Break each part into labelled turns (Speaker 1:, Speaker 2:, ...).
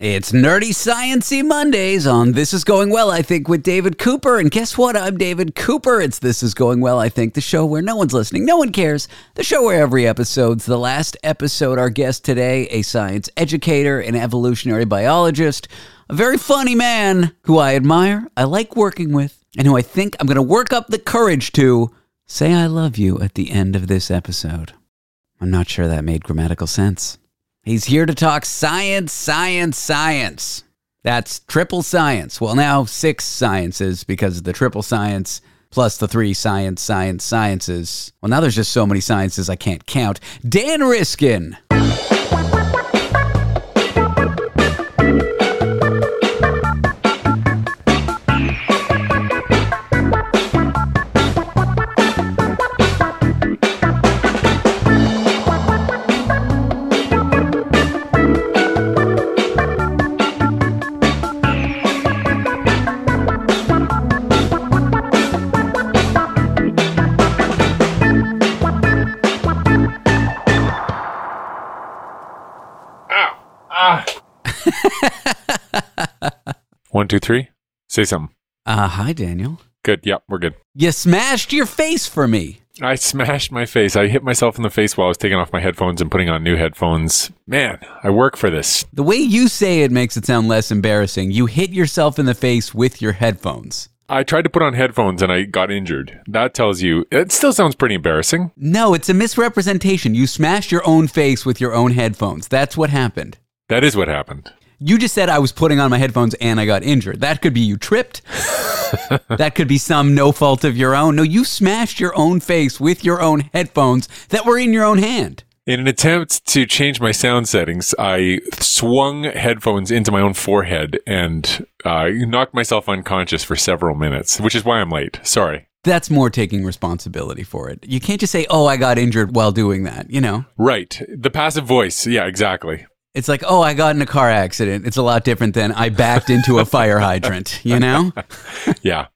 Speaker 1: It's Nerdy Sciency Mondays on This Is Going Well, I think, with David Cooper. And guess what? I'm David Cooper. It's This Is Going Well, I think, the show where no one's listening, no one cares, the show where every episode's the last episode. Our guest today, a science educator, an evolutionary biologist, a very funny man who I admire, I like working with, and who I think I'm going to work up the courage to say I love you at the end of this episode. I'm not sure that made grammatical sense. He's here to talk science, science, science. That's triple science. Well, now six sciences because of the triple science plus the three science, science, sciences. Well, now there's just so many sciences I can't count. Dan Riskin.
Speaker 2: One, two, three. Say something.
Speaker 1: Uh, hi, Daniel.
Speaker 2: Good. Yep, we're good.
Speaker 1: You smashed your face for me.
Speaker 2: I smashed my face. I hit myself in the face while I was taking off my headphones and putting on new headphones. Man, I work for this.
Speaker 1: The way you say it makes it sound less embarrassing. You hit yourself in the face with your headphones.
Speaker 2: I tried to put on headphones and I got injured. That tells you it still sounds pretty embarrassing.
Speaker 1: No, it's a misrepresentation. You smashed your own face with your own headphones. That's what happened.
Speaker 2: That is what happened.
Speaker 1: You just said I was putting on my headphones and I got injured. That could be you tripped. that could be some no fault of your own. No, you smashed your own face with your own headphones that were in your own hand.
Speaker 2: In an attempt to change my sound settings, I swung headphones into my own forehead and uh, knocked myself unconscious for several minutes, which is why I'm late. Sorry.
Speaker 1: That's more taking responsibility for it. You can't just say, oh, I got injured while doing that, you know?
Speaker 2: Right. The passive voice. Yeah, exactly.
Speaker 1: It's like, oh, I got in a car accident. It's a lot different than I backed into a fire hydrant, you know?
Speaker 2: yeah.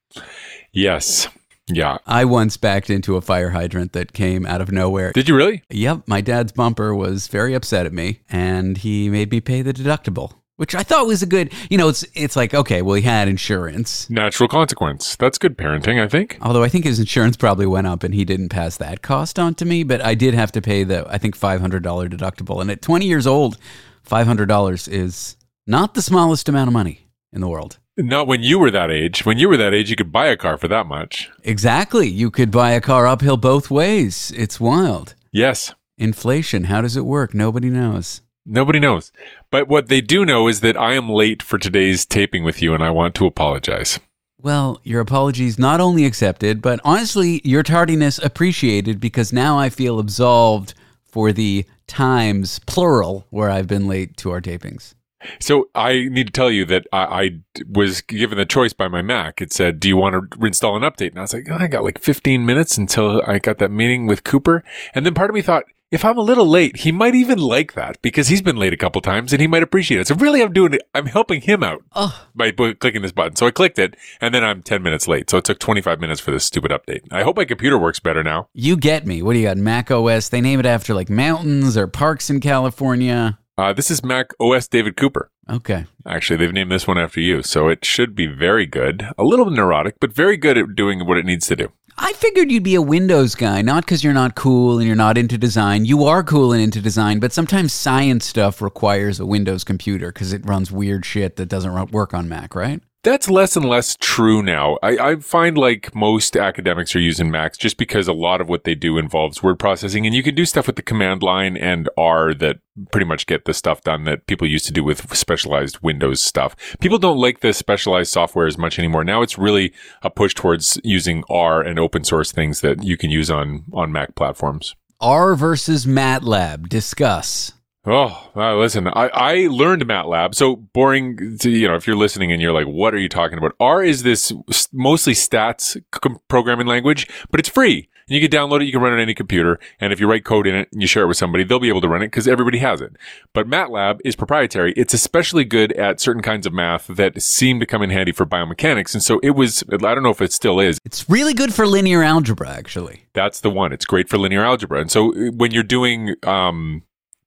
Speaker 2: Yes. Yeah.
Speaker 1: I once backed into a fire hydrant that came out of nowhere.
Speaker 2: Did you really?
Speaker 1: Yep. My dad's bumper was very upset at me and he made me pay the deductible. Which I thought was a good, you know, it's it's like okay, well he had insurance,
Speaker 2: Natural consequence. That's good parenting, I think.
Speaker 1: although I think his insurance probably went up and he didn't pass that cost on to me. But I did have to pay the I think five hundred dollar deductible, and at twenty years old, five hundred dollars is not the smallest amount of money in the world.
Speaker 2: Not when you were that age. When you were that age, you could buy a car for that much.
Speaker 1: Exactly, you could buy a car uphill both ways. It's wild.
Speaker 2: Yes.
Speaker 1: Inflation, how does it work? Nobody knows.
Speaker 2: Nobody knows. But what they do know is that I am late for today's taping with you and I want to apologize.
Speaker 1: Well, your apologies not only accepted, but honestly, your tardiness appreciated because now I feel absolved for the times, plural, where I've been late to our tapings.
Speaker 2: So I need to tell you that I, I was given the choice by my Mac. It said, "Do you want to install an update?" And I was like, oh, "I got like 15 minutes until I got that meeting with Cooper." And then part of me thought, if I'm a little late, he might even like that because he's been late a couple times and he might appreciate it. So really, I'm doing it. I'm helping him out
Speaker 1: Oh,
Speaker 2: by clicking this button. So I clicked it, and then I'm 10 minutes late. So it took 25 minutes for this stupid update. I hope my computer works better now.
Speaker 1: you get me. What do you got? Mac OS. They name it after like mountains or parks in California.
Speaker 2: Uh, this is Mac OS David Cooper.
Speaker 1: Okay.
Speaker 2: Actually, they've named this one after you, so it should be very good. A little neurotic, but very good at doing what it needs to do.
Speaker 1: I figured you'd be a Windows guy, not because you're not cool and you're not into design. You are cool and into design, but sometimes science stuff requires a Windows computer because it runs weird shit that doesn't work on Mac, right?
Speaker 2: That's less and less true now. I, I find like most academics are using Macs just because a lot of what they do involves word processing, and you can do stuff with the command line and R that pretty much get the stuff done that people used to do with specialized Windows stuff. People don't like the specialized software as much anymore. Now it's really a push towards using R and open source things that you can use on on Mac platforms.
Speaker 1: R versus MATLAB. Discuss.
Speaker 2: Oh, listen, I, I learned MATLAB. So boring to, you know, if you're listening and you're like, what are you talking about? R is this mostly stats c- programming language, but it's free. And you can download it. You can run it on any computer. And if you write code in it and you share it with somebody, they'll be able to run it because everybody has it. But MATLAB is proprietary. It's especially good at certain kinds of math that seem to come in handy for biomechanics. And so it was, I don't know if it still is.
Speaker 1: It's really good for linear algebra, actually.
Speaker 2: That's the one. It's great for linear algebra. And so uh, when you're doing, um,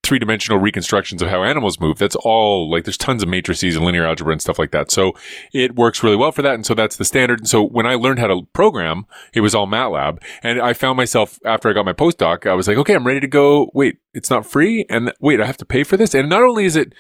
Speaker 2: three dimensional reconstructions of how animals move. That's all like there's tons of matrices and linear algebra and stuff like that. So it works really well for that. And so that's the standard. And so when I learned how to program, it was all MATLAB. And I found myself after I got my postdoc, I was like, okay, I'm ready to go. Wait, it's not free. And wait, I have to pay for this. And not only is it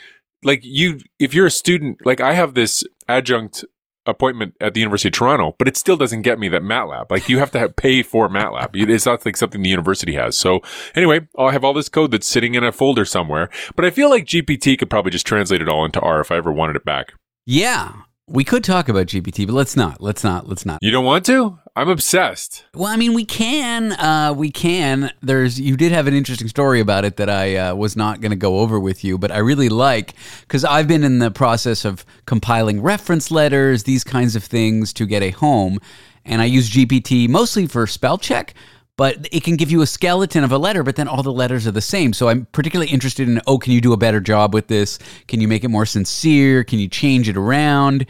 Speaker 2: like you, if you're a student, like I have this adjunct appointment at the University of Toronto, but it still doesn't get me that MATLAB. Like you have to have, pay for MATLAB. It's not like something the university has. So anyway, I have all this code that's sitting in a folder somewhere, but I feel like GPT could probably just translate it all into R if I ever wanted it back.
Speaker 1: Yeah. We could talk about GPT, but let's not. Let's not. Let's not.
Speaker 2: You don't want to? I'm obsessed.
Speaker 1: Well, I mean, we can. Uh, we can. There's. You did have an interesting story about it that I uh, was not going to go over with you, but I really like because I've been in the process of compiling reference letters, these kinds of things to get a home, and I use GPT mostly for spell check. But it can give you a skeleton of a letter, but then all the letters are the same. So I'm particularly interested in oh, can you do a better job with this? Can you make it more sincere? Can you change it around?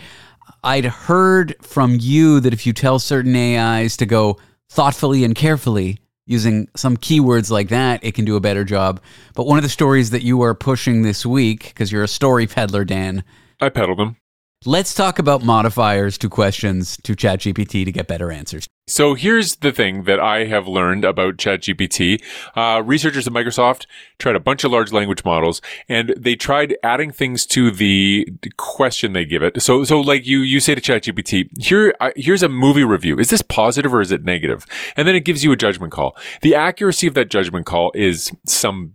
Speaker 1: I'd heard from you that if you tell certain AIs to go thoughtfully and carefully using some keywords like that, it can do a better job. But one of the stories that you are pushing this week, because you're a story peddler, Dan,
Speaker 2: I peddled them.
Speaker 1: let's talk about modifiers to questions to ChatGPT to get better answers.
Speaker 2: So here's the thing that I have learned about ChatGPT. Uh, researchers at Microsoft tried a bunch of large language models, and they tried adding things to the question they give it. So, so like you, you say to ChatGPT, here, uh, here's a movie review. Is this positive or is it negative? And then it gives you a judgment call. The accuracy of that judgment call is some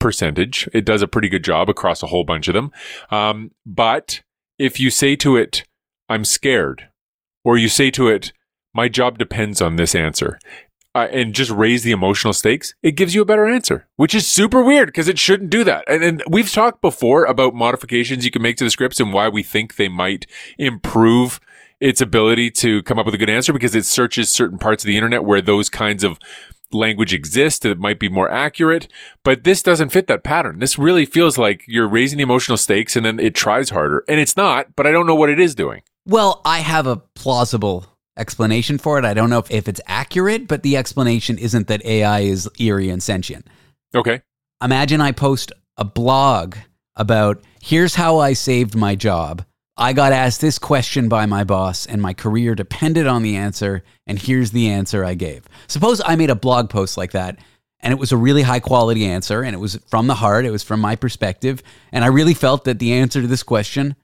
Speaker 2: percentage. It does a pretty good job across a whole bunch of them. Um, but if you say to it, I'm scared, or you say to it, my job depends on this answer, uh, and just raise the emotional stakes, it gives you a better answer, which is super weird because it shouldn't do that. And, and we've talked before about modifications you can make to the scripts and why we think they might improve its ability to come up with a good answer because it searches certain parts of the internet where those kinds of language exist that might be more accurate, but this doesn't fit that pattern. This really feels like you're raising the emotional stakes and then it tries harder. And it's not, but I don't know what it is doing.
Speaker 1: Well, I have a plausible explanation for it. I don't know if, if it's accurate, but the explanation isn't that AI is eerie and sentient.
Speaker 2: Okay.
Speaker 1: Imagine I post a blog about here's how I saved my job. I got asked this question by my boss, and my career depended on the answer, and here's the answer I gave. Suppose I made a blog post like that, and it was a really high quality answer, and it was from the heart, it was from my perspective, and I really felt that the answer to this question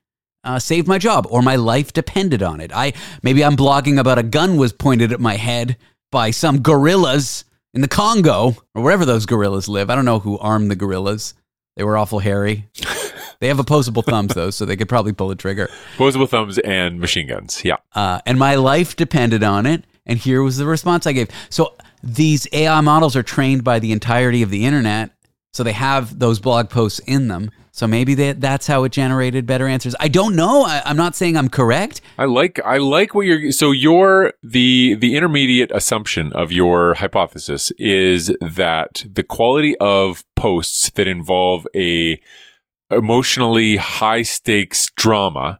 Speaker 1: uh, saved my job or my life depended on it. I maybe I'm blogging about a gun was pointed at my head by some gorillas in the Congo or wherever those gorillas live. I don't know who armed the gorillas. They were awful hairy. they have opposable thumbs though, so they could probably pull a trigger.
Speaker 2: Posable thumbs and machine guns. Yeah.
Speaker 1: Uh, and my life depended on it. And here was the response I gave. So these AI models are trained by the entirety of the internet. So they have those blog posts in them. So maybe that that's how it generated better answers. I don't know. I, I'm not saying I'm correct.
Speaker 2: I like I like what you're so your the the intermediate assumption of your hypothesis is that the quality of posts that involve a emotionally high stakes drama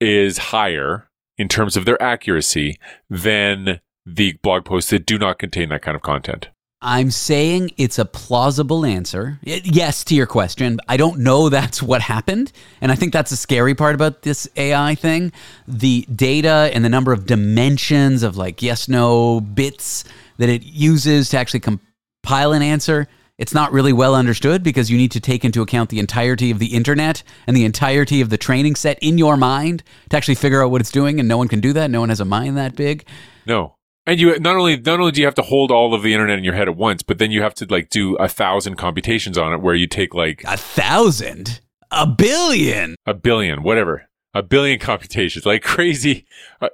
Speaker 2: is higher in terms of their accuracy than the blog posts that do not contain that kind of content.
Speaker 1: I'm saying it's a plausible answer. Yes, to your question. I don't know that's what happened. And I think that's the scary part about this AI thing. The data and the number of dimensions of like yes, no bits that it uses to actually compile an answer. It's not really well understood because you need to take into account the entirety of the internet and the entirety of the training set in your mind to actually figure out what it's doing. And no one can do that. No one has a mind that big.
Speaker 2: No. And you not only not only do you have to hold all of the internet in your head at once, but then you have to like do a thousand computations on it where you take like
Speaker 1: A thousand, a billion.
Speaker 2: a billion, whatever, a billion computations, like crazy. Uh,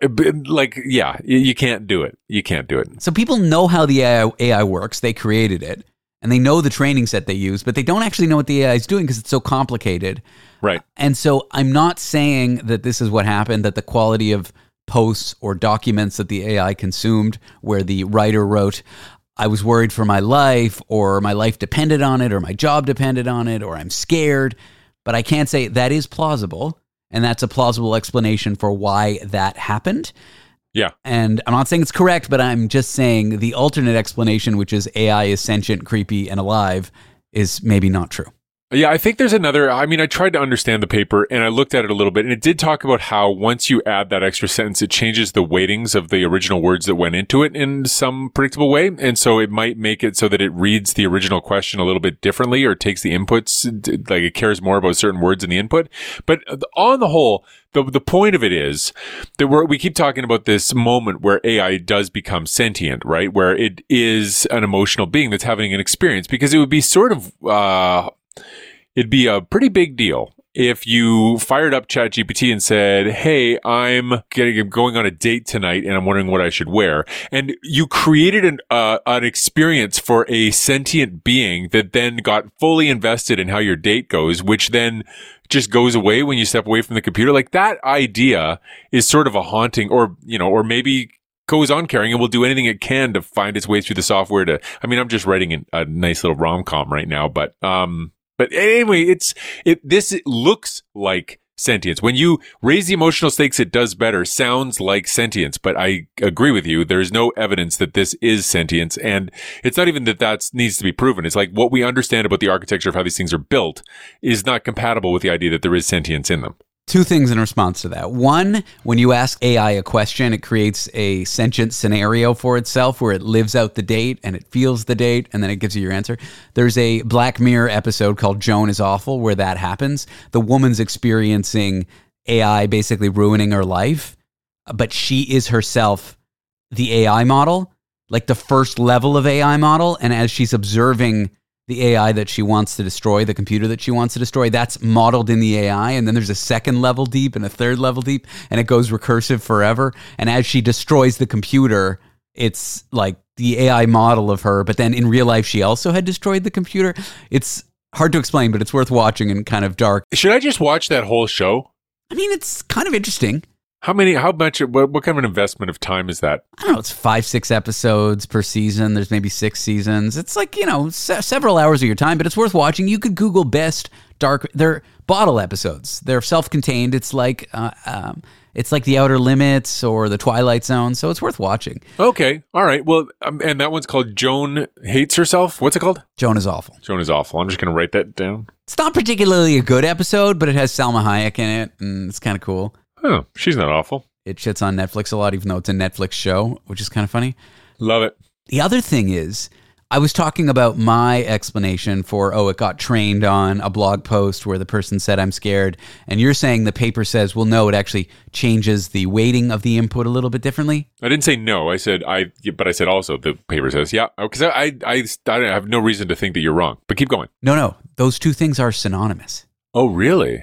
Speaker 2: like, yeah, you can't do it. You can't do it.
Speaker 1: So people know how the AI, AI works. They created it and they know the training set they use, but they don't actually know what the AI is doing because it's so complicated.
Speaker 2: Right.
Speaker 1: And so I'm not saying that this is what happened, that the quality of posts or documents that the AI consumed, where the writer wrote, I was worried for my life, or my life depended on it, or my job depended on it, or I'm scared. But I can't say that is plausible. And that's a plausible explanation for why that happened.
Speaker 2: Yeah.
Speaker 1: And I'm not saying it's correct, but I'm just saying the alternate explanation, which is AI is sentient, creepy, and alive, is maybe not true.
Speaker 2: Yeah, I think there's another. I mean, I tried to understand the paper and I looked at it a little bit, and it did talk about how once you add that extra sentence, it changes the weightings of the original words that went into it in some predictable way. And so it might make it so that it reads the original question a little bit differently or takes the inputs, like it cares more about certain words in the input. But on the whole, the, the point of it is that we're, we keep talking about this moment where AI does become sentient, right? Where it is an emotional being that's having an experience because it would be sort of, uh, it'd be a pretty big deal if you fired up ChatGPT and said, Hey, I'm getting, going on a date tonight and I'm wondering what I should wear. And you created an, uh, an experience for a sentient being that then got fully invested in how your date goes, which then just goes away when you step away from the computer. Like that idea is sort of a haunting or, you know, or maybe goes on carrying and will do anything it can to find its way through the software to, I mean, I'm just writing a, a nice little rom com right now, but, um, but anyway, it's it. This it looks like sentience. When you raise the emotional stakes, it does better. Sounds like sentience, but I agree with you. There's no evidence that this is sentience, and it's not even that that needs to be proven. It's like what we understand about the architecture of how these things are built is not compatible with the idea that there is sentience in them.
Speaker 1: Two things in response to that. One, when you ask AI a question, it creates a sentient scenario for itself where it lives out the date and it feels the date and then it gives you your answer. There's a Black Mirror episode called Joan is Awful where that happens. The woman's experiencing AI basically ruining her life, but she is herself the AI model, like the first level of AI model. And as she's observing the AI that she wants to destroy, the computer that she wants to destroy, that's modeled in the AI. And then there's a second level deep and a third level deep, and it goes recursive forever. And as she destroys the computer, it's like the AI model of her. But then in real life, she also had destroyed the computer. It's hard to explain, but it's worth watching and kind of dark.
Speaker 2: Should I just watch that whole show?
Speaker 1: I mean, it's kind of interesting.
Speaker 2: How many? How much? What, what kind of an investment of time is that?
Speaker 1: I don't know. It's five, six episodes per season. There's maybe six seasons. It's like you know se- several hours of your time, but it's worth watching. You could Google best dark. They're bottle episodes. They're self-contained. It's like uh, um, it's like the Outer Limits or the Twilight Zone. So it's worth watching.
Speaker 2: Okay, all right. Well, um, and that one's called Joan hates herself. What's it called?
Speaker 1: Joan is awful.
Speaker 2: Joan is awful. I'm just gonna write that down.
Speaker 1: It's not particularly a good episode, but it has Salma Hayek in it, and it's kind of cool.
Speaker 2: Oh, she's not awful.
Speaker 1: It shits on Netflix a lot, even though it's a Netflix show, which is kind of funny.
Speaker 2: Love it.
Speaker 1: The other thing is, I was talking about my explanation for, oh, it got trained on a blog post where the person said, I'm scared. And you're saying the paper says, well, no, it actually changes the weighting of the input a little bit differently.
Speaker 2: I didn't say no. I said I, but I said also the paper says yeah oh, because I, I I I have no reason to think that you're wrong. But keep going.
Speaker 1: No, no, those two things are synonymous.
Speaker 2: Oh, really?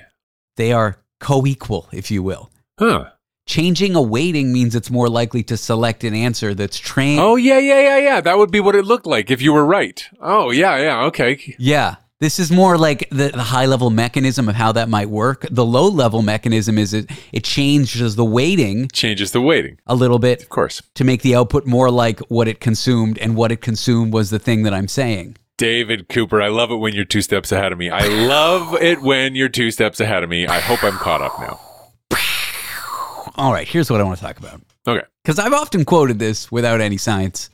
Speaker 1: They are co equal, if you will.
Speaker 2: Huh.
Speaker 1: Changing a weighting means it's more likely to select an answer that's trained.
Speaker 2: Oh yeah, yeah, yeah, yeah. That would be what it looked like if you were right. Oh yeah, yeah. Okay.
Speaker 1: Yeah. This is more like the, the high level mechanism of how that might work. The low level mechanism is it, it changes the weighting
Speaker 2: Changes the weighting,
Speaker 1: a little bit
Speaker 2: of course.
Speaker 1: to make the output more like what it consumed, and what it consumed was the thing that I'm saying.
Speaker 2: David Cooper, I love it when you're two steps ahead of me. I love it when you're two steps ahead of me. I hope I'm caught up now.
Speaker 1: All right, here's what I want to talk about.
Speaker 2: Okay.
Speaker 1: Because I've often quoted this without any science.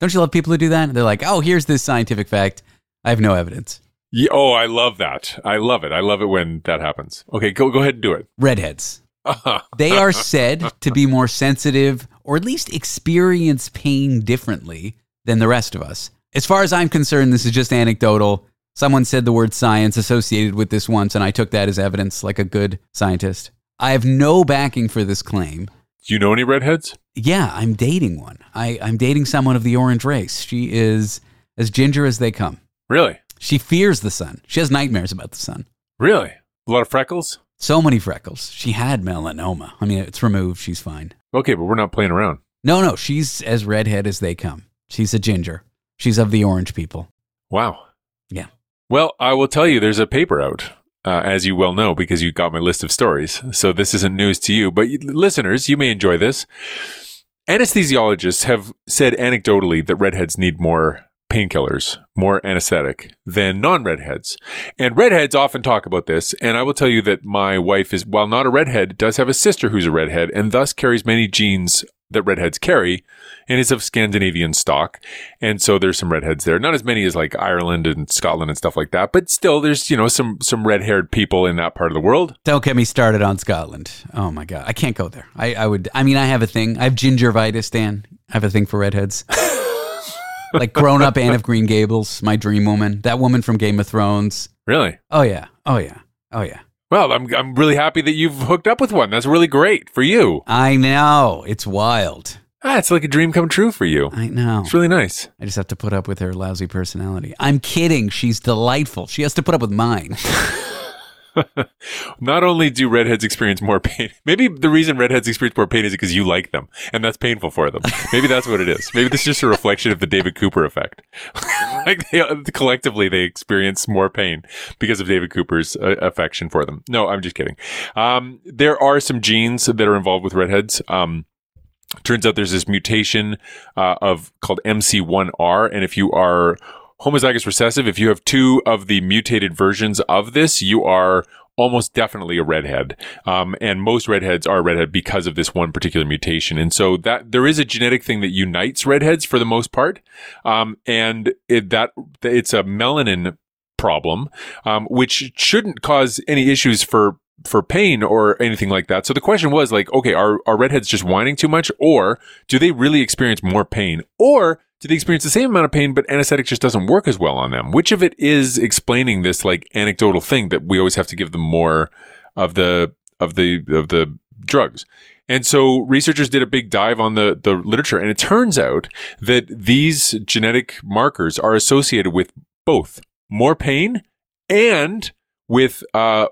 Speaker 1: Don't you love people who do that? They're like, oh, here's this scientific fact. I have no evidence.
Speaker 2: Yeah, oh, I love that. I love it. I love it when that happens. Okay, go go ahead and do it.
Speaker 1: Redheads. They are said to be more sensitive or at least experience pain differently than the rest of us. As far as I'm concerned, this is just anecdotal. Someone said the word science associated with this once, and I took that as evidence like a good scientist. I have no backing for this claim.
Speaker 2: Do you know any redheads?
Speaker 1: Yeah, I'm dating one. I, I'm dating someone of the orange race. She is as ginger as they come.
Speaker 2: Really?
Speaker 1: She fears the sun. She has nightmares about the sun.
Speaker 2: Really? A lot of freckles?
Speaker 1: So many freckles. She had melanoma. I mean, it's removed. She's fine.
Speaker 2: Okay, but we're not playing around.
Speaker 1: No, no, she's as redhead as they come. She's a ginger. She's of the orange people.
Speaker 2: Wow.
Speaker 1: Yeah.
Speaker 2: Well, I will tell you, there's a paper out, uh, as you well know, because you got my list of stories. So this isn't news to you, but you- listeners, you may enjoy this. Anesthesiologists have said anecdotally that redheads need more painkillers, more anesthetic than non-redheads. And redheads often talk about this, and I will tell you that my wife is while not a redhead, does have a sister who's a redhead and thus carries many genes that redheads carry and is of Scandinavian stock. And so there's some redheads there. Not as many as like Ireland and Scotland and stuff like that, but still there's, you know, some some red-haired people in that part of the world.
Speaker 1: Don't get me started on Scotland. Oh my god, I can't go there. I, I would. I mean, I have a thing. I have gingivitis, Dan. I have a thing for redheads. like grown up Anne of Green Gables, my dream woman. That woman from Game of Thrones.
Speaker 2: Really?
Speaker 1: Oh yeah. Oh yeah. Oh yeah.
Speaker 2: Well, I'm I'm really happy that you've hooked up with one. That's really great for you.
Speaker 1: I know. It's wild.
Speaker 2: Ah, it's like a dream come true for you.
Speaker 1: I know.
Speaker 2: It's really nice.
Speaker 1: I just have to put up with her lousy personality. I'm kidding. She's delightful. She has to put up with mine.
Speaker 2: Not only do redheads experience more pain, maybe the reason redheads experience more pain is because you like them, and that's painful for them. Maybe that's what it is. Maybe this is just a reflection of the David Cooper effect. like they, collectively, they experience more pain because of David Cooper's uh, affection for them. No, I'm just kidding. Um, there are some genes that are involved with redheads. Um, turns out there's this mutation uh, of called MC1R, and if you are homozygous recessive, if you have two of the mutated versions of this, you are almost definitely a redhead. Um, and most redheads are redhead because of this one particular mutation. And so that there is a genetic thing that unites redheads for the most part. Um, and it, that it's a melanin problem, um, which shouldn't cause any issues for for pain or anything like that. So the question was like, okay, are, are redheads just whining too much or do they really experience more pain or do they experience the same amount of pain, but anesthetic just doesn't work as well on them? Which of it is explaining this like anecdotal thing that we always have to give them more of the, of the, of the drugs? And so researchers did a big dive on the, the literature and it turns out that these genetic markers are associated with both more pain and with uh,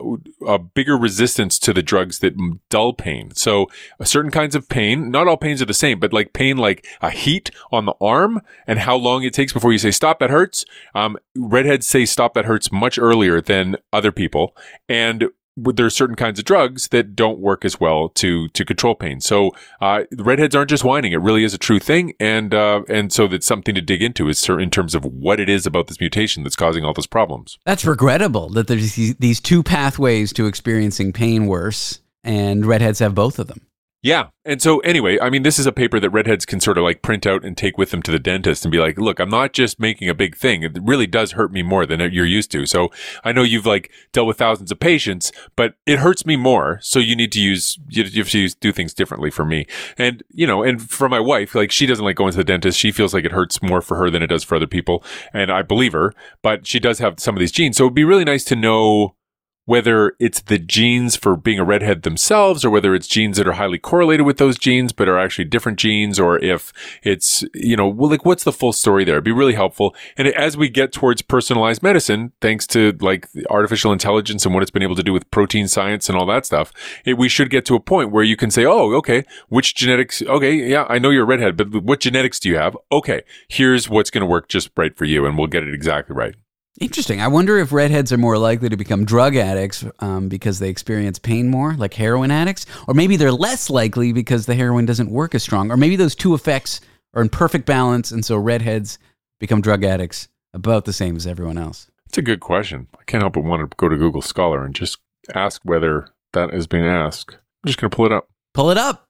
Speaker 2: a bigger resistance to the drugs that dull pain. So uh, certain kinds of pain, not all pains are the same, but like pain like a heat on the arm and how long it takes before you say stop that hurts. Um, redheads say stop that hurts much earlier than other people, and there are certain kinds of drugs that don't work as well to to control pain. So uh, redheads aren't just whining; it really is a true thing, and uh, and so that's something to dig into is in terms of what it is about this mutation that's causing all those problems.
Speaker 1: That's regrettable that there's these two pathways to experiencing pain worse, and redheads have both of them.
Speaker 2: Yeah. And so anyway, I mean, this is a paper that redheads can sort of like print out and take with them to the dentist and be like, look, I'm not just making a big thing. It really does hurt me more than you're used to. So I know you've like dealt with thousands of patients, but it hurts me more. So you need to use, you have to use, do things differently for me. And, you know, and for my wife, like she doesn't like going to the dentist. She feels like it hurts more for her than it does for other people. And I believe her, but she does have some of these genes. So it'd be really nice to know whether it's the genes for being a redhead themselves or whether it's genes that are highly correlated with those genes but are actually different genes or if it's you know well like what's the full story there? It'd be really helpful. And as we get towards personalized medicine thanks to like artificial intelligence and what it's been able to do with protein science and all that stuff it, we should get to a point where you can say oh okay which genetics okay yeah i know you're a redhead but what genetics do you have? Okay here's what's going to work just right for you and we'll get it exactly right
Speaker 1: Interesting. I wonder if redheads are more likely to become drug addicts um, because they experience pain more, like heroin addicts, or maybe they're less likely because the heroin doesn't work as strong, or maybe those two effects are in perfect balance, and so redheads become drug addicts about the same as everyone else.
Speaker 2: It's a good question. I can't help but want to go to Google Scholar and just ask whether that is being asked. I'm just going to pull it up.
Speaker 1: Pull it up.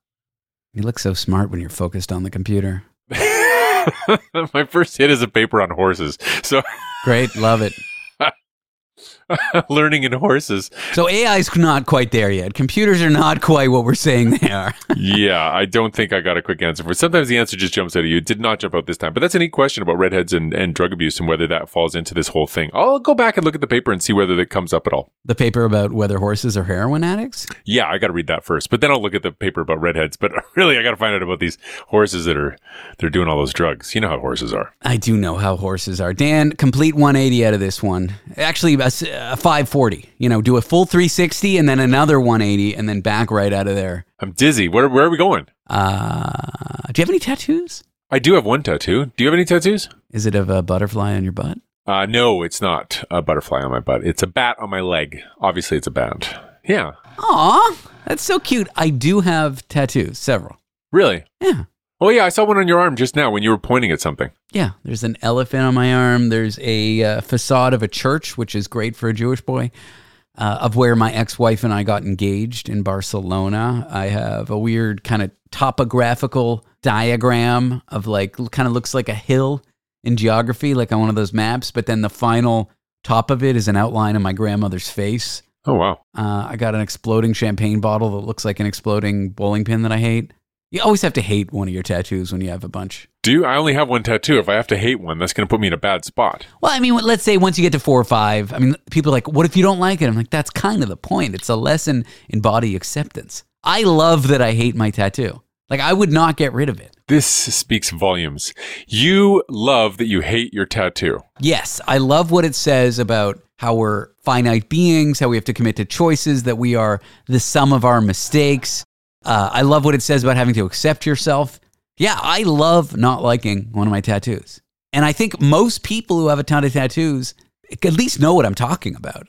Speaker 1: You look so smart when you're focused on the computer.
Speaker 2: My first hit is a paper on horses. So
Speaker 1: great, love it.
Speaker 2: learning in horses.
Speaker 1: So AI's not quite there yet. Computers are not quite what we're saying they are.
Speaker 2: yeah, I don't think I got a quick answer for it. Sometimes the answer just jumps out of you. It did not jump out this time. But that's a neat question about redheads and, and drug abuse and whether that falls into this whole thing. I'll go back and look at the paper and see whether that comes up at all.
Speaker 1: The paper about whether horses are heroin addicts?
Speaker 2: Yeah, I got to read that first. But then I'll look at the paper about redheads. But really, I got to find out about these horses that are they're doing all those drugs. You know how horses are.
Speaker 1: I do know how horses are. Dan, complete 180 out of this one. Actually, a 540. You know, do a full 360 and then another 180 and then back right out of there.
Speaker 2: I'm dizzy. Where where are we going?
Speaker 1: Uh, do you have any tattoos?
Speaker 2: I do have one tattoo. Do you have any tattoos?
Speaker 1: Is it of a butterfly on your butt?
Speaker 2: Uh, no, it's not a butterfly on my butt. It's a bat on my leg. Obviously, it's a bat. Yeah.
Speaker 1: Aw, that's so cute. I do have tattoos, several.
Speaker 2: Really?
Speaker 1: Yeah.
Speaker 2: Oh yeah, I saw one on your arm just now when you were pointing at something.
Speaker 1: Yeah, there's an elephant on my arm. There's a uh, facade of a church, which is great for a Jewish boy. uh, of where my ex-wife and I got engaged in Barcelona. I have a weird kind of topographical diagram of like kind of looks like a hill in geography, like on one of those maps. But then the final top of it is an outline of my grandmother's face.
Speaker 2: Oh wow.
Speaker 1: Uh, I got an exploding champagne bottle that looks like an exploding bowling pin that I hate. You always have to hate one of your tattoos when you have a bunch.
Speaker 2: Do you? I only have one tattoo. If I have to hate one, that's going to put me in a bad spot.
Speaker 1: Well, I mean, let's say once you get to four or five, I mean, people are like, what if you don't like it? I'm like, that's kind of the point. It's a lesson in body acceptance. I love that I hate my tattoo. Like, I would not get rid of it.
Speaker 2: This speaks volumes. You love that you hate your tattoo.
Speaker 1: Yes, I love what it says about how we're finite beings, how we have to commit to choices, that we are the sum of our mistakes. Uh, I love what it says about having to accept yourself. Yeah, I love not liking one of my tattoos. And I think most people who have a ton of tattoos at least know what I'm talking about.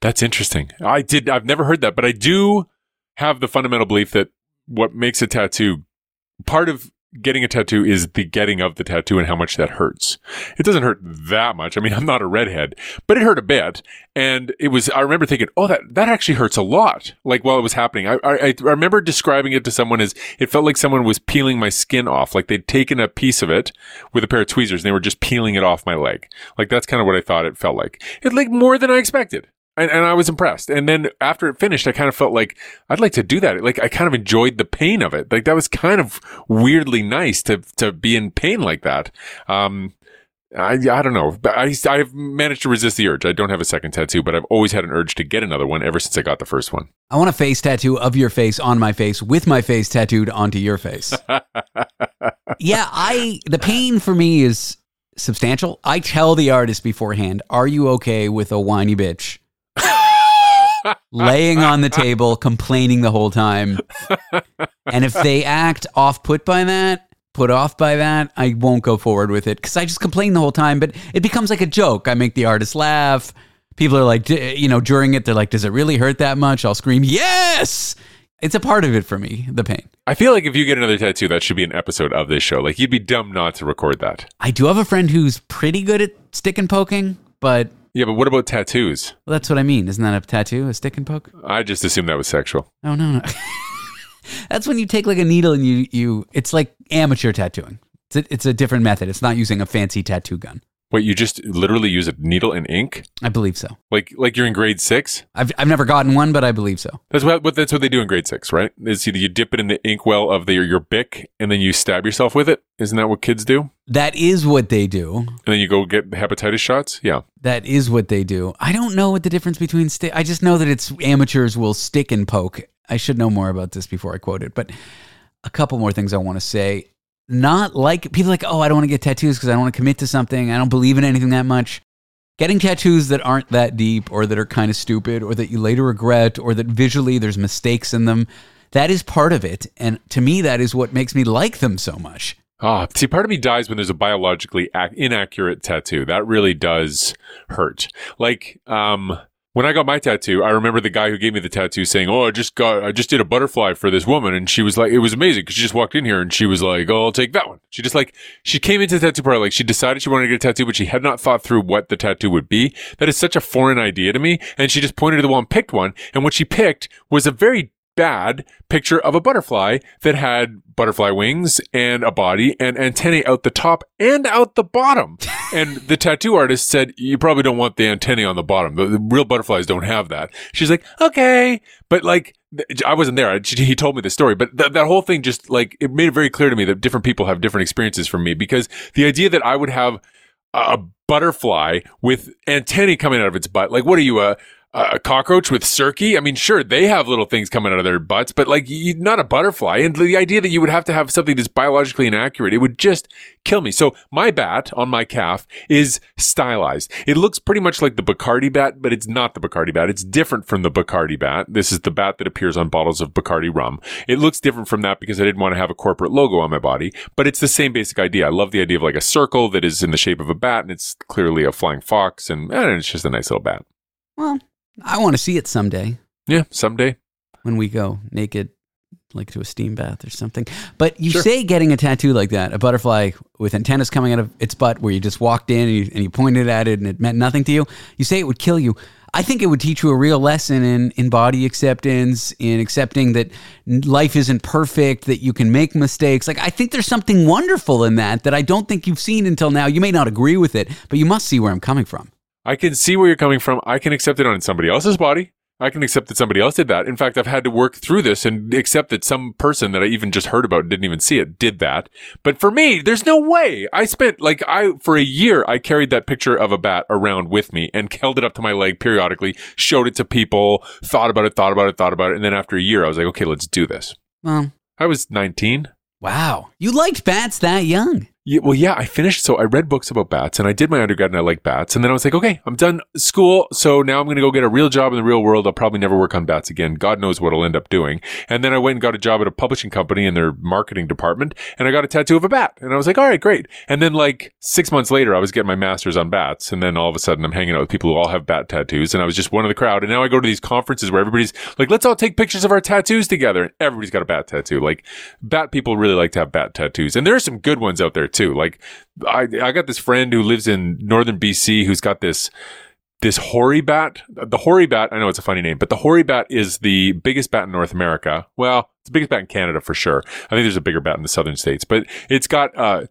Speaker 2: That's interesting. I did. I've never heard that, but I do have the fundamental belief that what makes a tattoo part of getting a tattoo is the getting of the tattoo and how much that hurts. It doesn't hurt that much. I mean, I'm not a redhead, but it hurt a bit. And it was, I remember thinking, oh, that, that actually hurts a lot. Like while it was happening, I, I, I remember describing it to someone as it felt like someone was peeling my skin off. Like they'd taken a piece of it with a pair of tweezers and they were just peeling it off my leg. Like that's kind of what I thought it felt like. It like more than I expected and, and I was impressed. And then after it finished, I kind of felt like I'd like to do that. Like I kind of enjoyed the pain of it. Like that was kind of weirdly nice to to be in pain like that. Um, I I don't know. I I've managed to resist the urge. I don't have a second tattoo, but I've always had an urge to get another one ever since I got the first one.
Speaker 1: I want a face tattoo of your face on my face with my face tattooed onto your face. yeah, I the pain for me is substantial. I tell the artist beforehand, "Are you okay with a whiny bitch?" Laying on the table, complaining the whole time. And if they act off put by that, put off by that, I won't go forward with it because I just complain the whole time. But it becomes like a joke. I make the artist laugh. People are like, you know, during it, they're like, does it really hurt that much? I'll scream, yes. It's a part of it for me, the pain.
Speaker 2: I feel like if you get another tattoo, that should be an episode of this show. Like, you'd be dumb not to record that.
Speaker 1: I do have a friend who's pretty good at stick and poking, but
Speaker 2: Yeah, but what about tattoos?
Speaker 1: well, that's what I mean. Isn't that a tattoo, a stick and poke?
Speaker 2: I just assumed that was sexual.
Speaker 1: Oh no, no. That's when you take like a needle and you you. It's like amateur tattooing. It's a, it's a different method. It's not using a fancy tattoo gun.
Speaker 2: Wait, you just literally use a needle and ink?
Speaker 1: I believe so.
Speaker 2: Like like you're in grade six?
Speaker 1: I've I've never gotten one, but I believe so.
Speaker 2: That's what, what that's what they do in grade six, right? Is either you dip it in the inkwell of the, your bic and then you stab yourself with it. Isn't that what kids do?
Speaker 1: That is what they do.
Speaker 2: And then you go get hepatitis shots. Yeah.
Speaker 1: That is what they do. I don't know what the difference between stick. I just know that it's amateurs will stick and poke. I should know more about this before I quote it. But a couple more things I want to say. Not like people like, oh, I don't want to get tattoos because I don't want to commit to something. I don't believe in anything that much. Getting tattoos that aren't that deep or that are kind of stupid or that you later regret or that visually there's mistakes in them, that is part of it. And to me, that is what makes me like them so much.
Speaker 2: Ah, see, part of me dies when there's a biologically ac- inaccurate tattoo. That really does hurt. Like, um, when I got my tattoo, I remember the guy who gave me the tattoo saying, "Oh, I just got, I just did a butterfly for this woman," and she was like, "It was amazing because she just walked in here and she was like, oh, I'll take that one." She just like, she came into the tattoo parlor like she decided she wanted to get a tattoo, but she had not thought through what the tattoo would be. That is such a foreign idea to me, and she just pointed to the and picked one, and what she picked was a very bad picture of a butterfly that had butterfly wings and a body and antennae out the top and out the bottom. and the tattoo artist said, you probably don't want the antennae on the bottom. The, the real butterflies don't have that. She's like, okay. But like, th- I wasn't there. I- He told me the story, but th- that whole thing just like, it made it very clear to me that different people have different experiences from me because the idea that I would have a butterfly with antennae coming out of its butt. Like, what are you, a, a cockroach with cerci? I mean, sure, they have little things coming out of their butts, but like, you, not a butterfly. And the idea that you would have to have something that's biologically inaccurate, it would just kill me. So my bat on my calf is stylized. It looks pretty much like the Bacardi bat, but it's not the Bacardi bat. It's different from the Bacardi bat. This is the bat that appears on bottles of Bacardi rum. It looks different from that because I didn't want to have a corporate logo on my body, but it's the same basic idea. I love the idea of like a circle that is in the shape of a bat and it's clearly a flying fox and, and it's just a nice little bat.
Speaker 1: Well, I want to see it someday
Speaker 2: Yeah, someday.
Speaker 1: when we go naked, like to a steam bath or something. But you
Speaker 2: Sure.
Speaker 1: say getting a tattoo like that, a butterfly with antennas coming out of its butt, where you just walked in and you, and you pointed at it and it meant nothing to you. You say it would kill you. I think it would teach you a real lesson in in body acceptance, in accepting that life isn't perfect, that you can make mistakes. Like I think there's something wonderful in that that I don't think you've seen until now. You may not agree with it, but you must see where I'm coming from.
Speaker 2: I can see where you're coming from. I can accept it on somebody else's body. I can accept that somebody else did that. In fact, I've had to work through this and accept that some person that I even just heard about didn't even see it did that. But for me, there's no way. I spent like I for a year I carried that picture of a bat around with me and held it up to my leg periodically, showed it to people, thought about it, thought about it, thought about it, and then after a year I was like, okay, let's do this.
Speaker 1: Well,
Speaker 2: I was 19.
Speaker 1: wow. You liked bats that young.
Speaker 2: Yeah, well, yeah, I finished. So I read books about bats and I did my undergrad and I like bats. And then I was like, okay, I'm done school. So now I'm going to go get a real job in the real world. I'll probably never work on bats again. God knows what I'll end up doing. And then I went and got a job at a publishing company in their marketing department and I got a tattoo of a bat. And I was like, all right, great. And then like six months later, I was getting my master's on bats. And then all of a sudden I'm hanging out with people who all have bat tattoos. And I was just one of the crowd. And now I go to these conferences where everybody's like, let's all take pictures of our tattoos together. And everybody's got a bat tattoo. Like bat people really like to have bat tattoos. And there are some good ones out there too. Like I, I got this friend who lives in northern BC who's got this this hoary bat. The hoary bat, I know it's a funny name, but the hoary bat is the biggest bat in North America. Well, it's the biggest bat in Canada for sure. I think there's a bigger bat in the southern states, but it's got uh,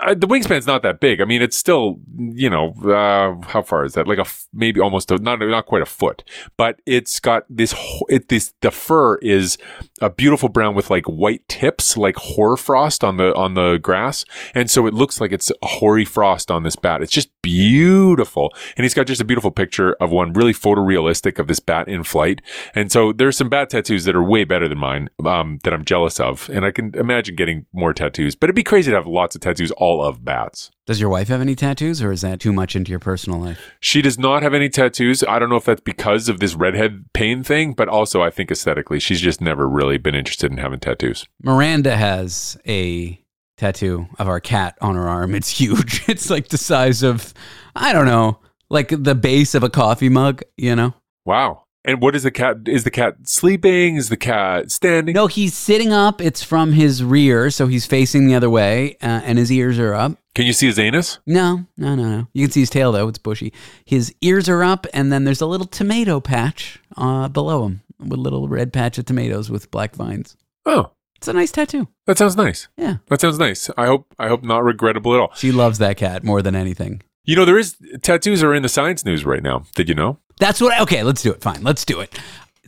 Speaker 2: uh, the wingspan's not that big. I mean, it's still, you know, uh, how far is that? Like a f- maybe almost a, not not quite a foot, but it's got this. It this the fur is a beautiful brown with like white tips, like hoarfrost on the on the grass, and so it looks like it's hoary frost on this bat. It's just beautiful, and he's got just a beautiful picture of one really photorealistic of this bat in flight. And so there's some bat tattoos that are way better than mine um, that I'm jealous of, and I can imagine getting more tattoos. But it'd be crazy to have lots of tattoos all of bats.
Speaker 1: Does your wife have any tattoos, or is that too much into your personal life?
Speaker 2: She does not have any tattoos. I don't know if that's because of this redhead pain thing, but also I think aesthetically, she's just never really been interested in having tattoos.
Speaker 1: Miranda has a tattoo of our cat on her arm. It's huge. It's like the size of, I don't know, like the base of a coffee mug, you know?
Speaker 2: Wow. And what is the cat? Is the cat sleeping? Is the cat standing?
Speaker 1: No, he's sitting up. It's from his rear, so he's facing the other way, uh, and his ears are up.
Speaker 2: Can you see his anus?
Speaker 1: No, no, no, no. You can see his tail, though. It's bushy. His ears are up, and then there's a little tomato patch uh, below him with a little red patch of tomatoes with black vines.
Speaker 2: Oh,
Speaker 1: It's a nice tattoo.
Speaker 2: that sounds nice.
Speaker 1: Yeah.
Speaker 2: That sounds nice. I hope. I hope not regrettable at all.
Speaker 1: She loves that cat more than anything.
Speaker 2: You know, there is tattoos are in the science news right now. Did you know?
Speaker 1: That's what. Okay, let's do it. Fine, let's do it.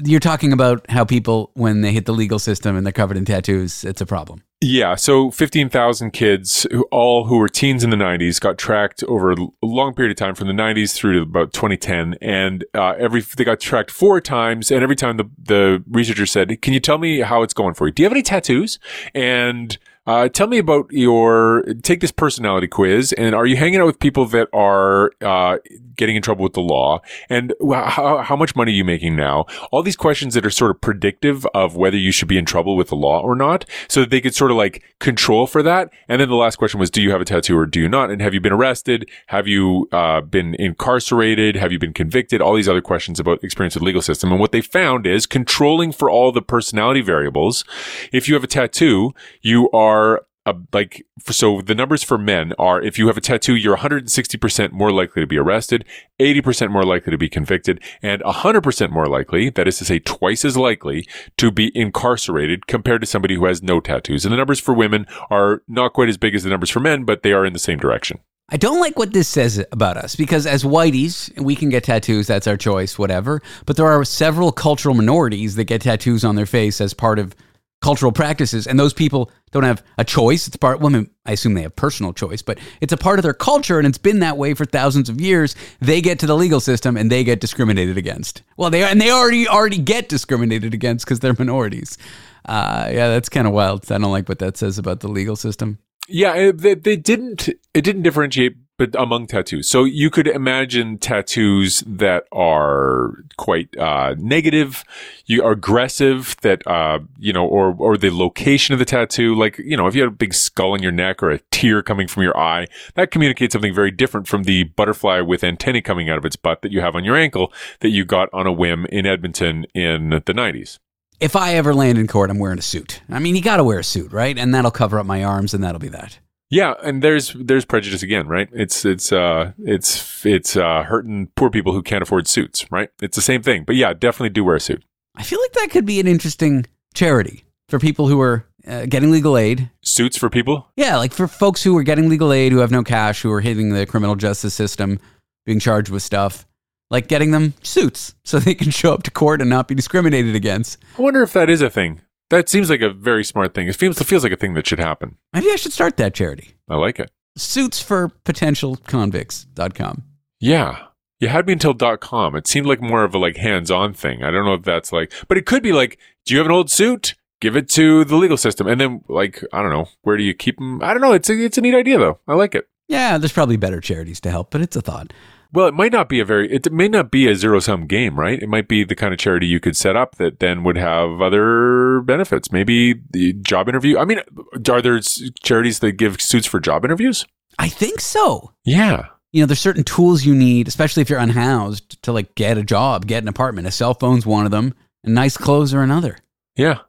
Speaker 1: You're talking about how people, when they hit the legal system and they're covered in tattoos, it's a problem.
Speaker 2: Yeah, so 15,000 kids, who, all who were teens in the 90s, got tracked over a long period of time from the 90s through to about 2010. And uh, every they got tracked four times. And every time the, the researcher said, Can you tell me how it's going for you? Do you have any tattoos? And uh, tell me about your take this personality quiz and are you hanging out with people that are uh, getting in trouble with the law? And how, how much money are you making now? All these questions that are sort of predictive of whether you should be in trouble with the law or not so that they could sort of like control for that. And then the last question was do you have a tattoo or do you not? And have you been arrested? Have you uh, been incarcerated? Have you been convicted? All these other questions about experience with legal system. And what they found is controlling for all the personality variables if you have a tattoo you are uh, like so the numbers for men are if you have a tattoo you're 160% more likely to be arrested 80% more likely to be convicted and 100% more likely that is to say twice as likely to be incarcerated compared to somebody who has no tattoos and the numbers for women are not quite as big as the numbers for men but they are in the same direction
Speaker 1: I don't like what this says about us because as whiteys, we can get tattoos. That's our choice, whatever. But there are several cultural minorities that get tattoos on their face as part of cultural practices. And those people don't have a choice. It's part, well, I, assume they have personal choice, but it's a part of their culture and it's been that way for thousands of years. They get to the legal system and they get discriminated against. Well, they and they already already get discriminated against because they're minorities. Uh, yeah, that's kind of wild. I don't like what that says about the legal system.
Speaker 2: Yeah, they, they didn't. It didn't differentiate, but among tattoos. So you could imagine tattoos that are quite uh, negative, you are aggressive. That uh, you know, or or the location of the tattoo. Like you know, if you had a big skull in your neck or a tear coming from your eye, that communicates something very different from the butterfly with antennae coming out of its butt that you have on your ankle that you got on a whim in Edmonton in the nineties.
Speaker 1: If I ever land in court, I'm wearing a suit. I mean, you got to wear a suit, right? And that'll cover up my arms, and that'll be that.
Speaker 2: Yeah, and there's there's prejudice again, right? It's it's uh it's it's uh hurting poor people who can't afford suits, right? It's the same thing. But yeah, definitely do wear a suit.
Speaker 1: I feel like that could be an interesting charity for people who are uh, getting legal aid.
Speaker 2: Suits for people?
Speaker 1: Yeah, like for folks who are getting legal aid, who have no cash, who are hitting the criminal justice system, being charged with stuff, like getting them suits so they can show up to court and not be discriminated against.
Speaker 2: I wonder if that is a thing. That seems like a very smart thing. It feels it feels like a thing that should happen.
Speaker 1: Maybe I should start that charity.
Speaker 2: I like it.
Speaker 1: Suits for potential convicts.com.
Speaker 2: Yeah. You had me until .com. It seemed like more of a like hands-on thing. I don't know if that's like, but it could be like, do you have an old suit? Give it to the legal system, and then like I don't know, where do you keep them? I don't know. It's a, it's a neat idea though. I like it.
Speaker 1: Yeah, there's probably better charities to help, but it's a thought.
Speaker 2: Well, it might not be a very, it may not be a zero sum game, right? It might be the kind of charity you could set up that then would have other benefits. Maybe the job interview. I mean, are there charities that give suits for job interviews?
Speaker 1: I think so.
Speaker 2: Yeah.
Speaker 1: You know, there's certain tools you need, especially if you're unhoused, to like get a job, get an apartment. A cell phone's one of them, and nice clothes are another.
Speaker 2: Yeah.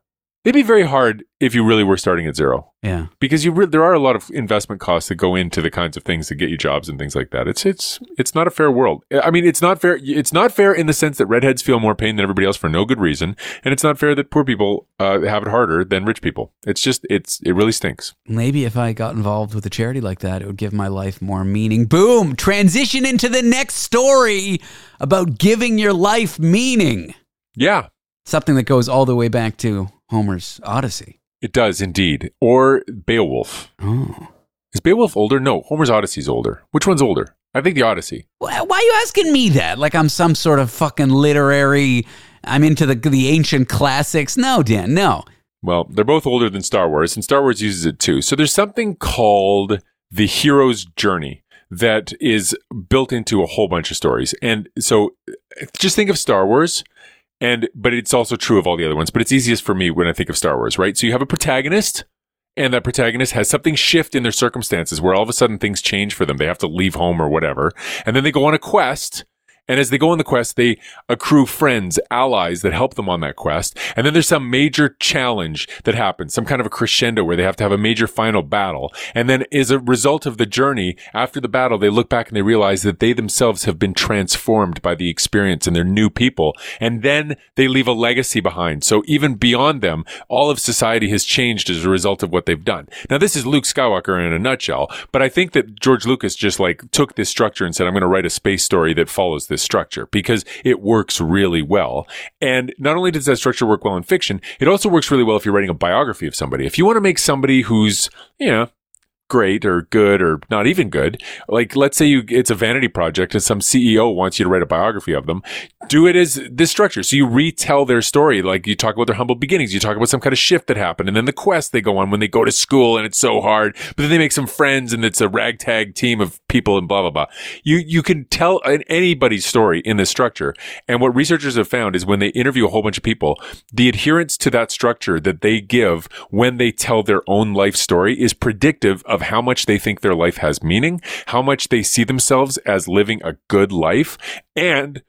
Speaker 2: It'd be very hard if you really were starting at zero.
Speaker 1: Yeah.
Speaker 2: Because you re- there are a lot of investment costs that go into the kinds of things that get you jobs and things like that. It's it's it's not a fair world. I mean, it's not fair. It's not fair in the sense that redheads feel more pain than everybody else for no good reason, and it's not fair that poor people uh, have it harder than rich people. It's just it's it really stinks.
Speaker 1: Maybe if I got involved with a charity like that, it would give my life more meaning. Boom! Transition into the next story about giving your life meaning.
Speaker 2: Yeah.
Speaker 1: Something that goes all the way back to Homer's Odyssey.
Speaker 2: It does indeed. Or Beowulf.
Speaker 1: Oh.
Speaker 2: Is Beowulf older? No, Homer's Odyssey's older. Which one's older? I think the Odyssey.
Speaker 1: Why are you asking me that? Like I'm some sort of fucking literary. I'm into the the ancient classics. No, Dan. No.
Speaker 2: Well, they're both older than Star Wars, and Star Wars uses it too. So there's something called the hero's journey that is built into a whole bunch of stories. And so just think of Star Wars and but it's also true of all the other ones but it's easiest for me when i think of star wars right? So you have a protagonist and that protagonist has something shift in their circumstances where all of a sudden things change for them. They have to leave home or whatever and then they go on a quest and as they go on the quest, they accrue friends, allies that help them on that quest. And then there's some major challenge that happens, some kind of a crescendo where they have to have a major final battle. And then as a result of the journey, after the battle, they look back and they realize that they themselves have been transformed by the experience and they're new people. And then they leave a legacy behind. So even beyond them, all of society has changed as a result of what they've done. Now, this is Luke Skywalker in a nutshell, but I think that George Lucas just like took this structure and said, I'm going to write a space story that follows this structure because it works really well. And not only does that structure work well in fiction, it also works really well if you're writing a biography of somebody. If you want to make somebody who's, you know, great or good or not even good. Like, let's say you, it's a vanity project and some CEO wants you to write a biography of them. Do it as this structure. So you retell their story. Like you talk about their humble beginnings. You talk about some kind of shift that happened and then the quest they go on when they go to school and it's so hard, but then they make some friends and it's a ragtag team of people and blah, blah, blah. You, you can tell anybody's story in this structure. And what researchers have found is when they interview a whole bunch of people, the adherence to that structure that they give when they tell their own life story is predictive of how much they think their life has meaning, how much they see themselves as living a good life, and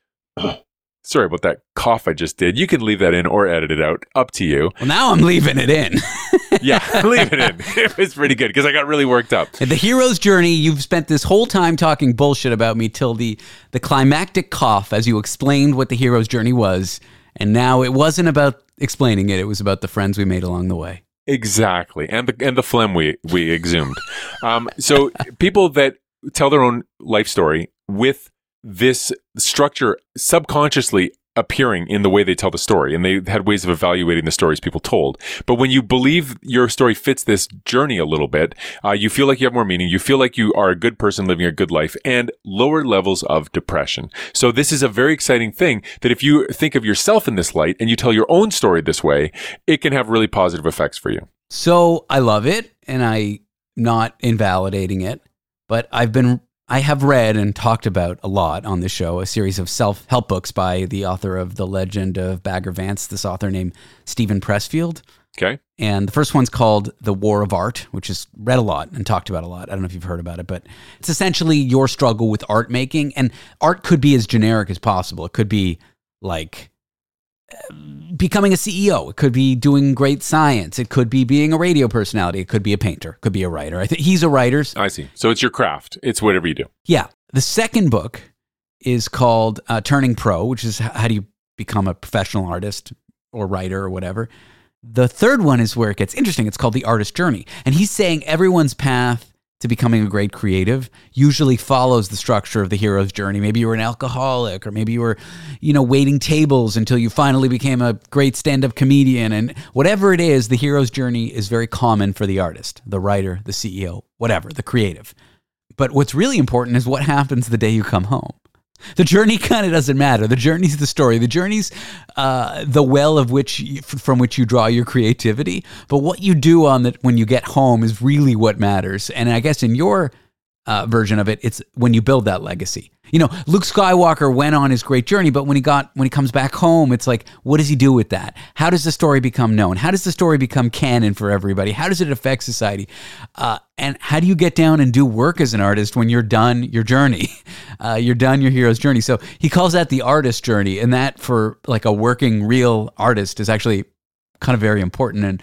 Speaker 2: sorry about that cough I just did. You can leave that in or edit it out. Up to you.
Speaker 1: Well, now I'm leaving it in.
Speaker 2: yeah, leave it in. It was pretty good because I got really worked up.
Speaker 1: The hero's journey. You've spent this whole time talking bullshit about me till the the climactic cough as you explained what the hero's journey was, and now it wasn't about explaining it. It was about the friends we made along the way.
Speaker 2: Exactly, and the and the phlegm we we exhumed. Um, so people that tell their own life story with this structure subconsciously appearing in the way they tell the story and they had ways of evaluating the stories people told. But when you believe your story fits this journey a little bit uh, you feel like you have more meaning. You feel like you are a good person living a good life and lower levels of depression. So this is a very exciting thing that if you think of yourself in this light and you tell your own story this way it can have really positive effects for you.
Speaker 1: So i love it and i not invalidating it but i've been I have read and talked about a lot on this show a series of self help books by the author of The Legend of Bagger Vance, this author named Steven Pressfield.
Speaker 2: Okay.
Speaker 1: And the first one's called The War of Art, which is read a lot and talked about a lot. I don't know if you've heard about it, but it's essentially your struggle with art making. And art could be as generic as possible. It could be like becoming a CEO. It could be doing great science. It could be being a radio personality. It could be a painter. It could be a writer. I think he's a writer.
Speaker 2: I see. So it's your craft. It's whatever you do.
Speaker 1: Yeah. The second book is called uh, Turning Pro, which is how do you become a professional artist or writer or whatever. The third one is where it gets interesting. It's called The Artist Journey. And he's saying everyone's path to becoming a great creative usually follows the structure of the hero's journey. Maybe you were an alcoholic, or maybe you were, you know, waiting tables until you finally became a great stand up comedian. And whatever it is, the hero's journey is very common for the artist, the writer, the CEO, whatever, the creative. But what's really important is what happens the day you come home. The journey kind of doesn't matter. The journey's the story. The journey's uh, the well of which you, from which you draw your creativity. But what you do on that when you get home is really what matters. And I guess in your uh, version of it, it's when you build that legacy. You know, Luke Skywalker went on his great journey, but when he got when he comes back home, it's like, what does he do with that? How does the story become known? How does the story become canon for everybody? How does it affect society? Uh, and how do you get down and do work as an artist when you're done your journey? Uh, you're done your hero's journey. So he calls that the artist journey, and that for like a working real artist is actually kind of very important. And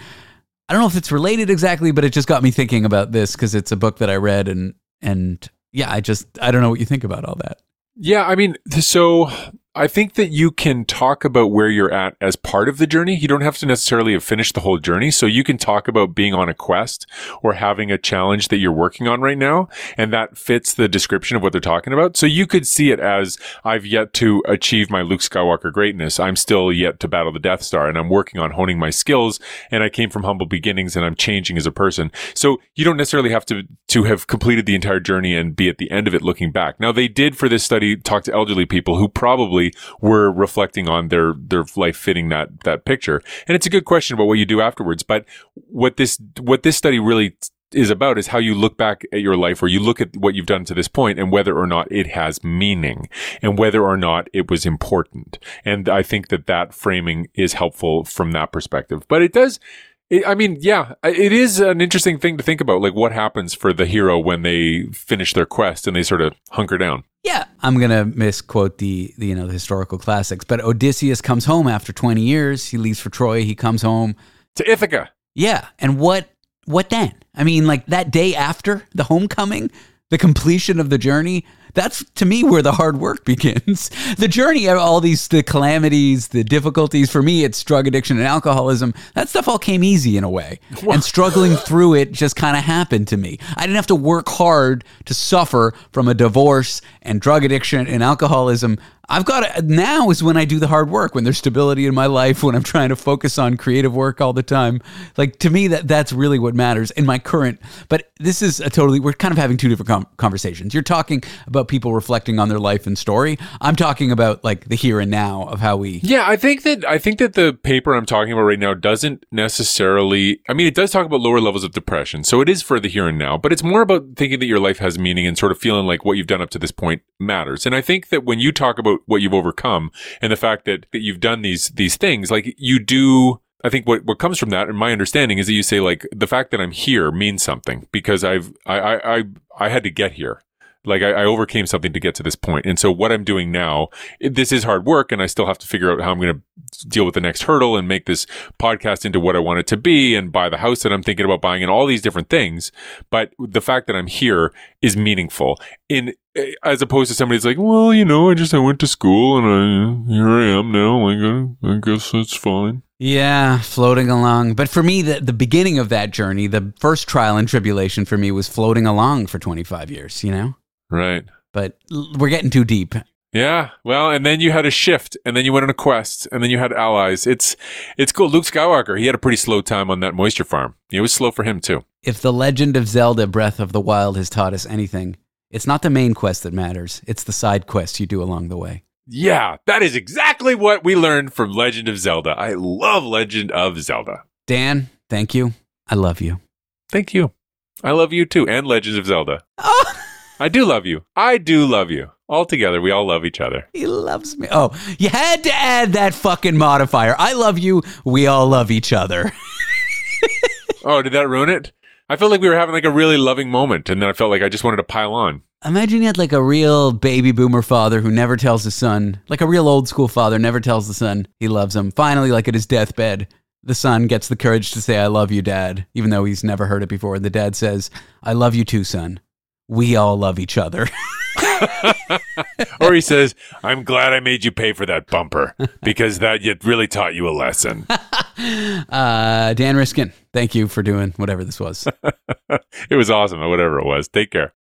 Speaker 1: I don't know if it's related exactly, but it just got me thinking about this because it's a book that I read and and yeah, I just I don't know what you think about all that.
Speaker 2: Yeah, I mean, so I think that you can talk about where you're at as part of the journey. You don't have to necessarily have finished the whole journey. So you can talk about being on a quest or having a challenge that you're working on right now. And that fits the description of what they're talking about. So you could see it as I've yet to achieve my Luke Skywalker greatness. I'm still yet to battle the Death Star and I'm working on honing my skills. And I came from humble beginnings and I'm changing as a person. So you don't necessarily have to, to have completed the entire journey and be at the end of it looking back. Now they did for this study talk to elderly people who probably were reflecting on their their life fitting that that picture. And it's a good question about what you do afterwards. But what this what this study really is about is how you look back at your life or you look at what you've done to this point and whether or not it has meaning and whether or not it was important. And I think that that framing is helpful from that perspective. But it does I mean, yeah, it is an interesting thing to think about. Like, what happens for the hero when they finish their quest and they sort of hunker down?
Speaker 1: Yeah, I'm gonna misquote the, the you know the historical classics, but Odysseus comes home after 20 years. He leaves for Troy. He comes home
Speaker 2: to Ithaca.
Speaker 1: Yeah, and what what then? I mean, like that day after the homecoming, the completion of the journey. That's to me where the hard work begins. The journey, of all these the calamities, the difficulties. For me, it's drug addiction and alcoholism. That stuff all came easy in a way, and struggling through it just kind of happened to me. I didn't have to work hard to suffer from a divorce and drug addiction and alcoholism. I've got to, now is when I do the hard work, when there's stability in my life, when I'm trying to focus on creative work all the time. Like to me, that that's really what matters in my current. But this is a totally, we're kind of having two different com- conversations. You're talking about people reflecting on their life and story. I'm talking about like the here and now of how we.
Speaker 2: Yeah, I think that, I think that the paper I'm talking about right now doesn't necessarily, I mean, it does talk about lower levels of depression. So it is for the here and now, but it's more about thinking that your life has meaning and sort of feeling like what you've done up to this point matters. And I think that when you talk about what you've overcome and the fact that, that you've done these these things like you do I think what, what comes from that, and my understanding is that you say like the fact that I'm here means something because I've I I I, I had to get here. Like I, I, overcame something to get to this point. And so what I'm doing now, it, this is hard work and I still have to figure out how I'm going to deal with the next hurdle and make this podcast into what I want it to be and buy the house that I'm thinking about buying and all these different things. But the fact that I'm here is meaningful in, eh, as opposed to somebody's like, well, you know, I just, I went to school and I, here I am now. Like, I, I guess that's fine.
Speaker 1: Yeah, floating along. But for me, the, the beginning of that journey, the first trial and tribulation for me was floating along for 25 years, you know?
Speaker 2: Right.
Speaker 1: But we're getting too deep.
Speaker 2: Yeah. Well, and then you had a shift and then you went on a quest and then you had allies. It's it's cool. Luke Skywalker, he had a pretty slow time on that moisture farm. It was slow for him too.
Speaker 1: If the legend of Zelda Breath of the Wild has taught us anything, it's not the main quest that matters. It's the side quests you do along the way.
Speaker 2: Yeah, that is exactly what we learned from Legend of Zelda. I love Legend of Zelda.
Speaker 1: Dan, thank you. I love you.
Speaker 2: Thank you. I love you too, and Legends of Zelda. Oh. I do love you. I do love you. All together, we all love each other.
Speaker 1: He loves me. Oh, you had to add that fucking modifier. I love you. We all love each other.
Speaker 2: oh, did that ruin it? I felt like we were having like a really loving moment, and then I felt like I just wanted to pile on.
Speaker 1: Imagine you had like a real baby boomer father who never tells his son, like a real old school father, never tells the son he loves him. Finally, like at his deathbed, the son gets the courage to say, I love you, dad, even though he's never heard it before. And the dad says, I love you too, son. We all love each other.
Speaker 2: or he says, I'm glad I made you pay for that bumper because that it really taught you a lesson.
Speaker 1: uh, Dan Riskin, thank you for doing whatever this was.
Speaker 2: it was awesome, whatever it was. Take care.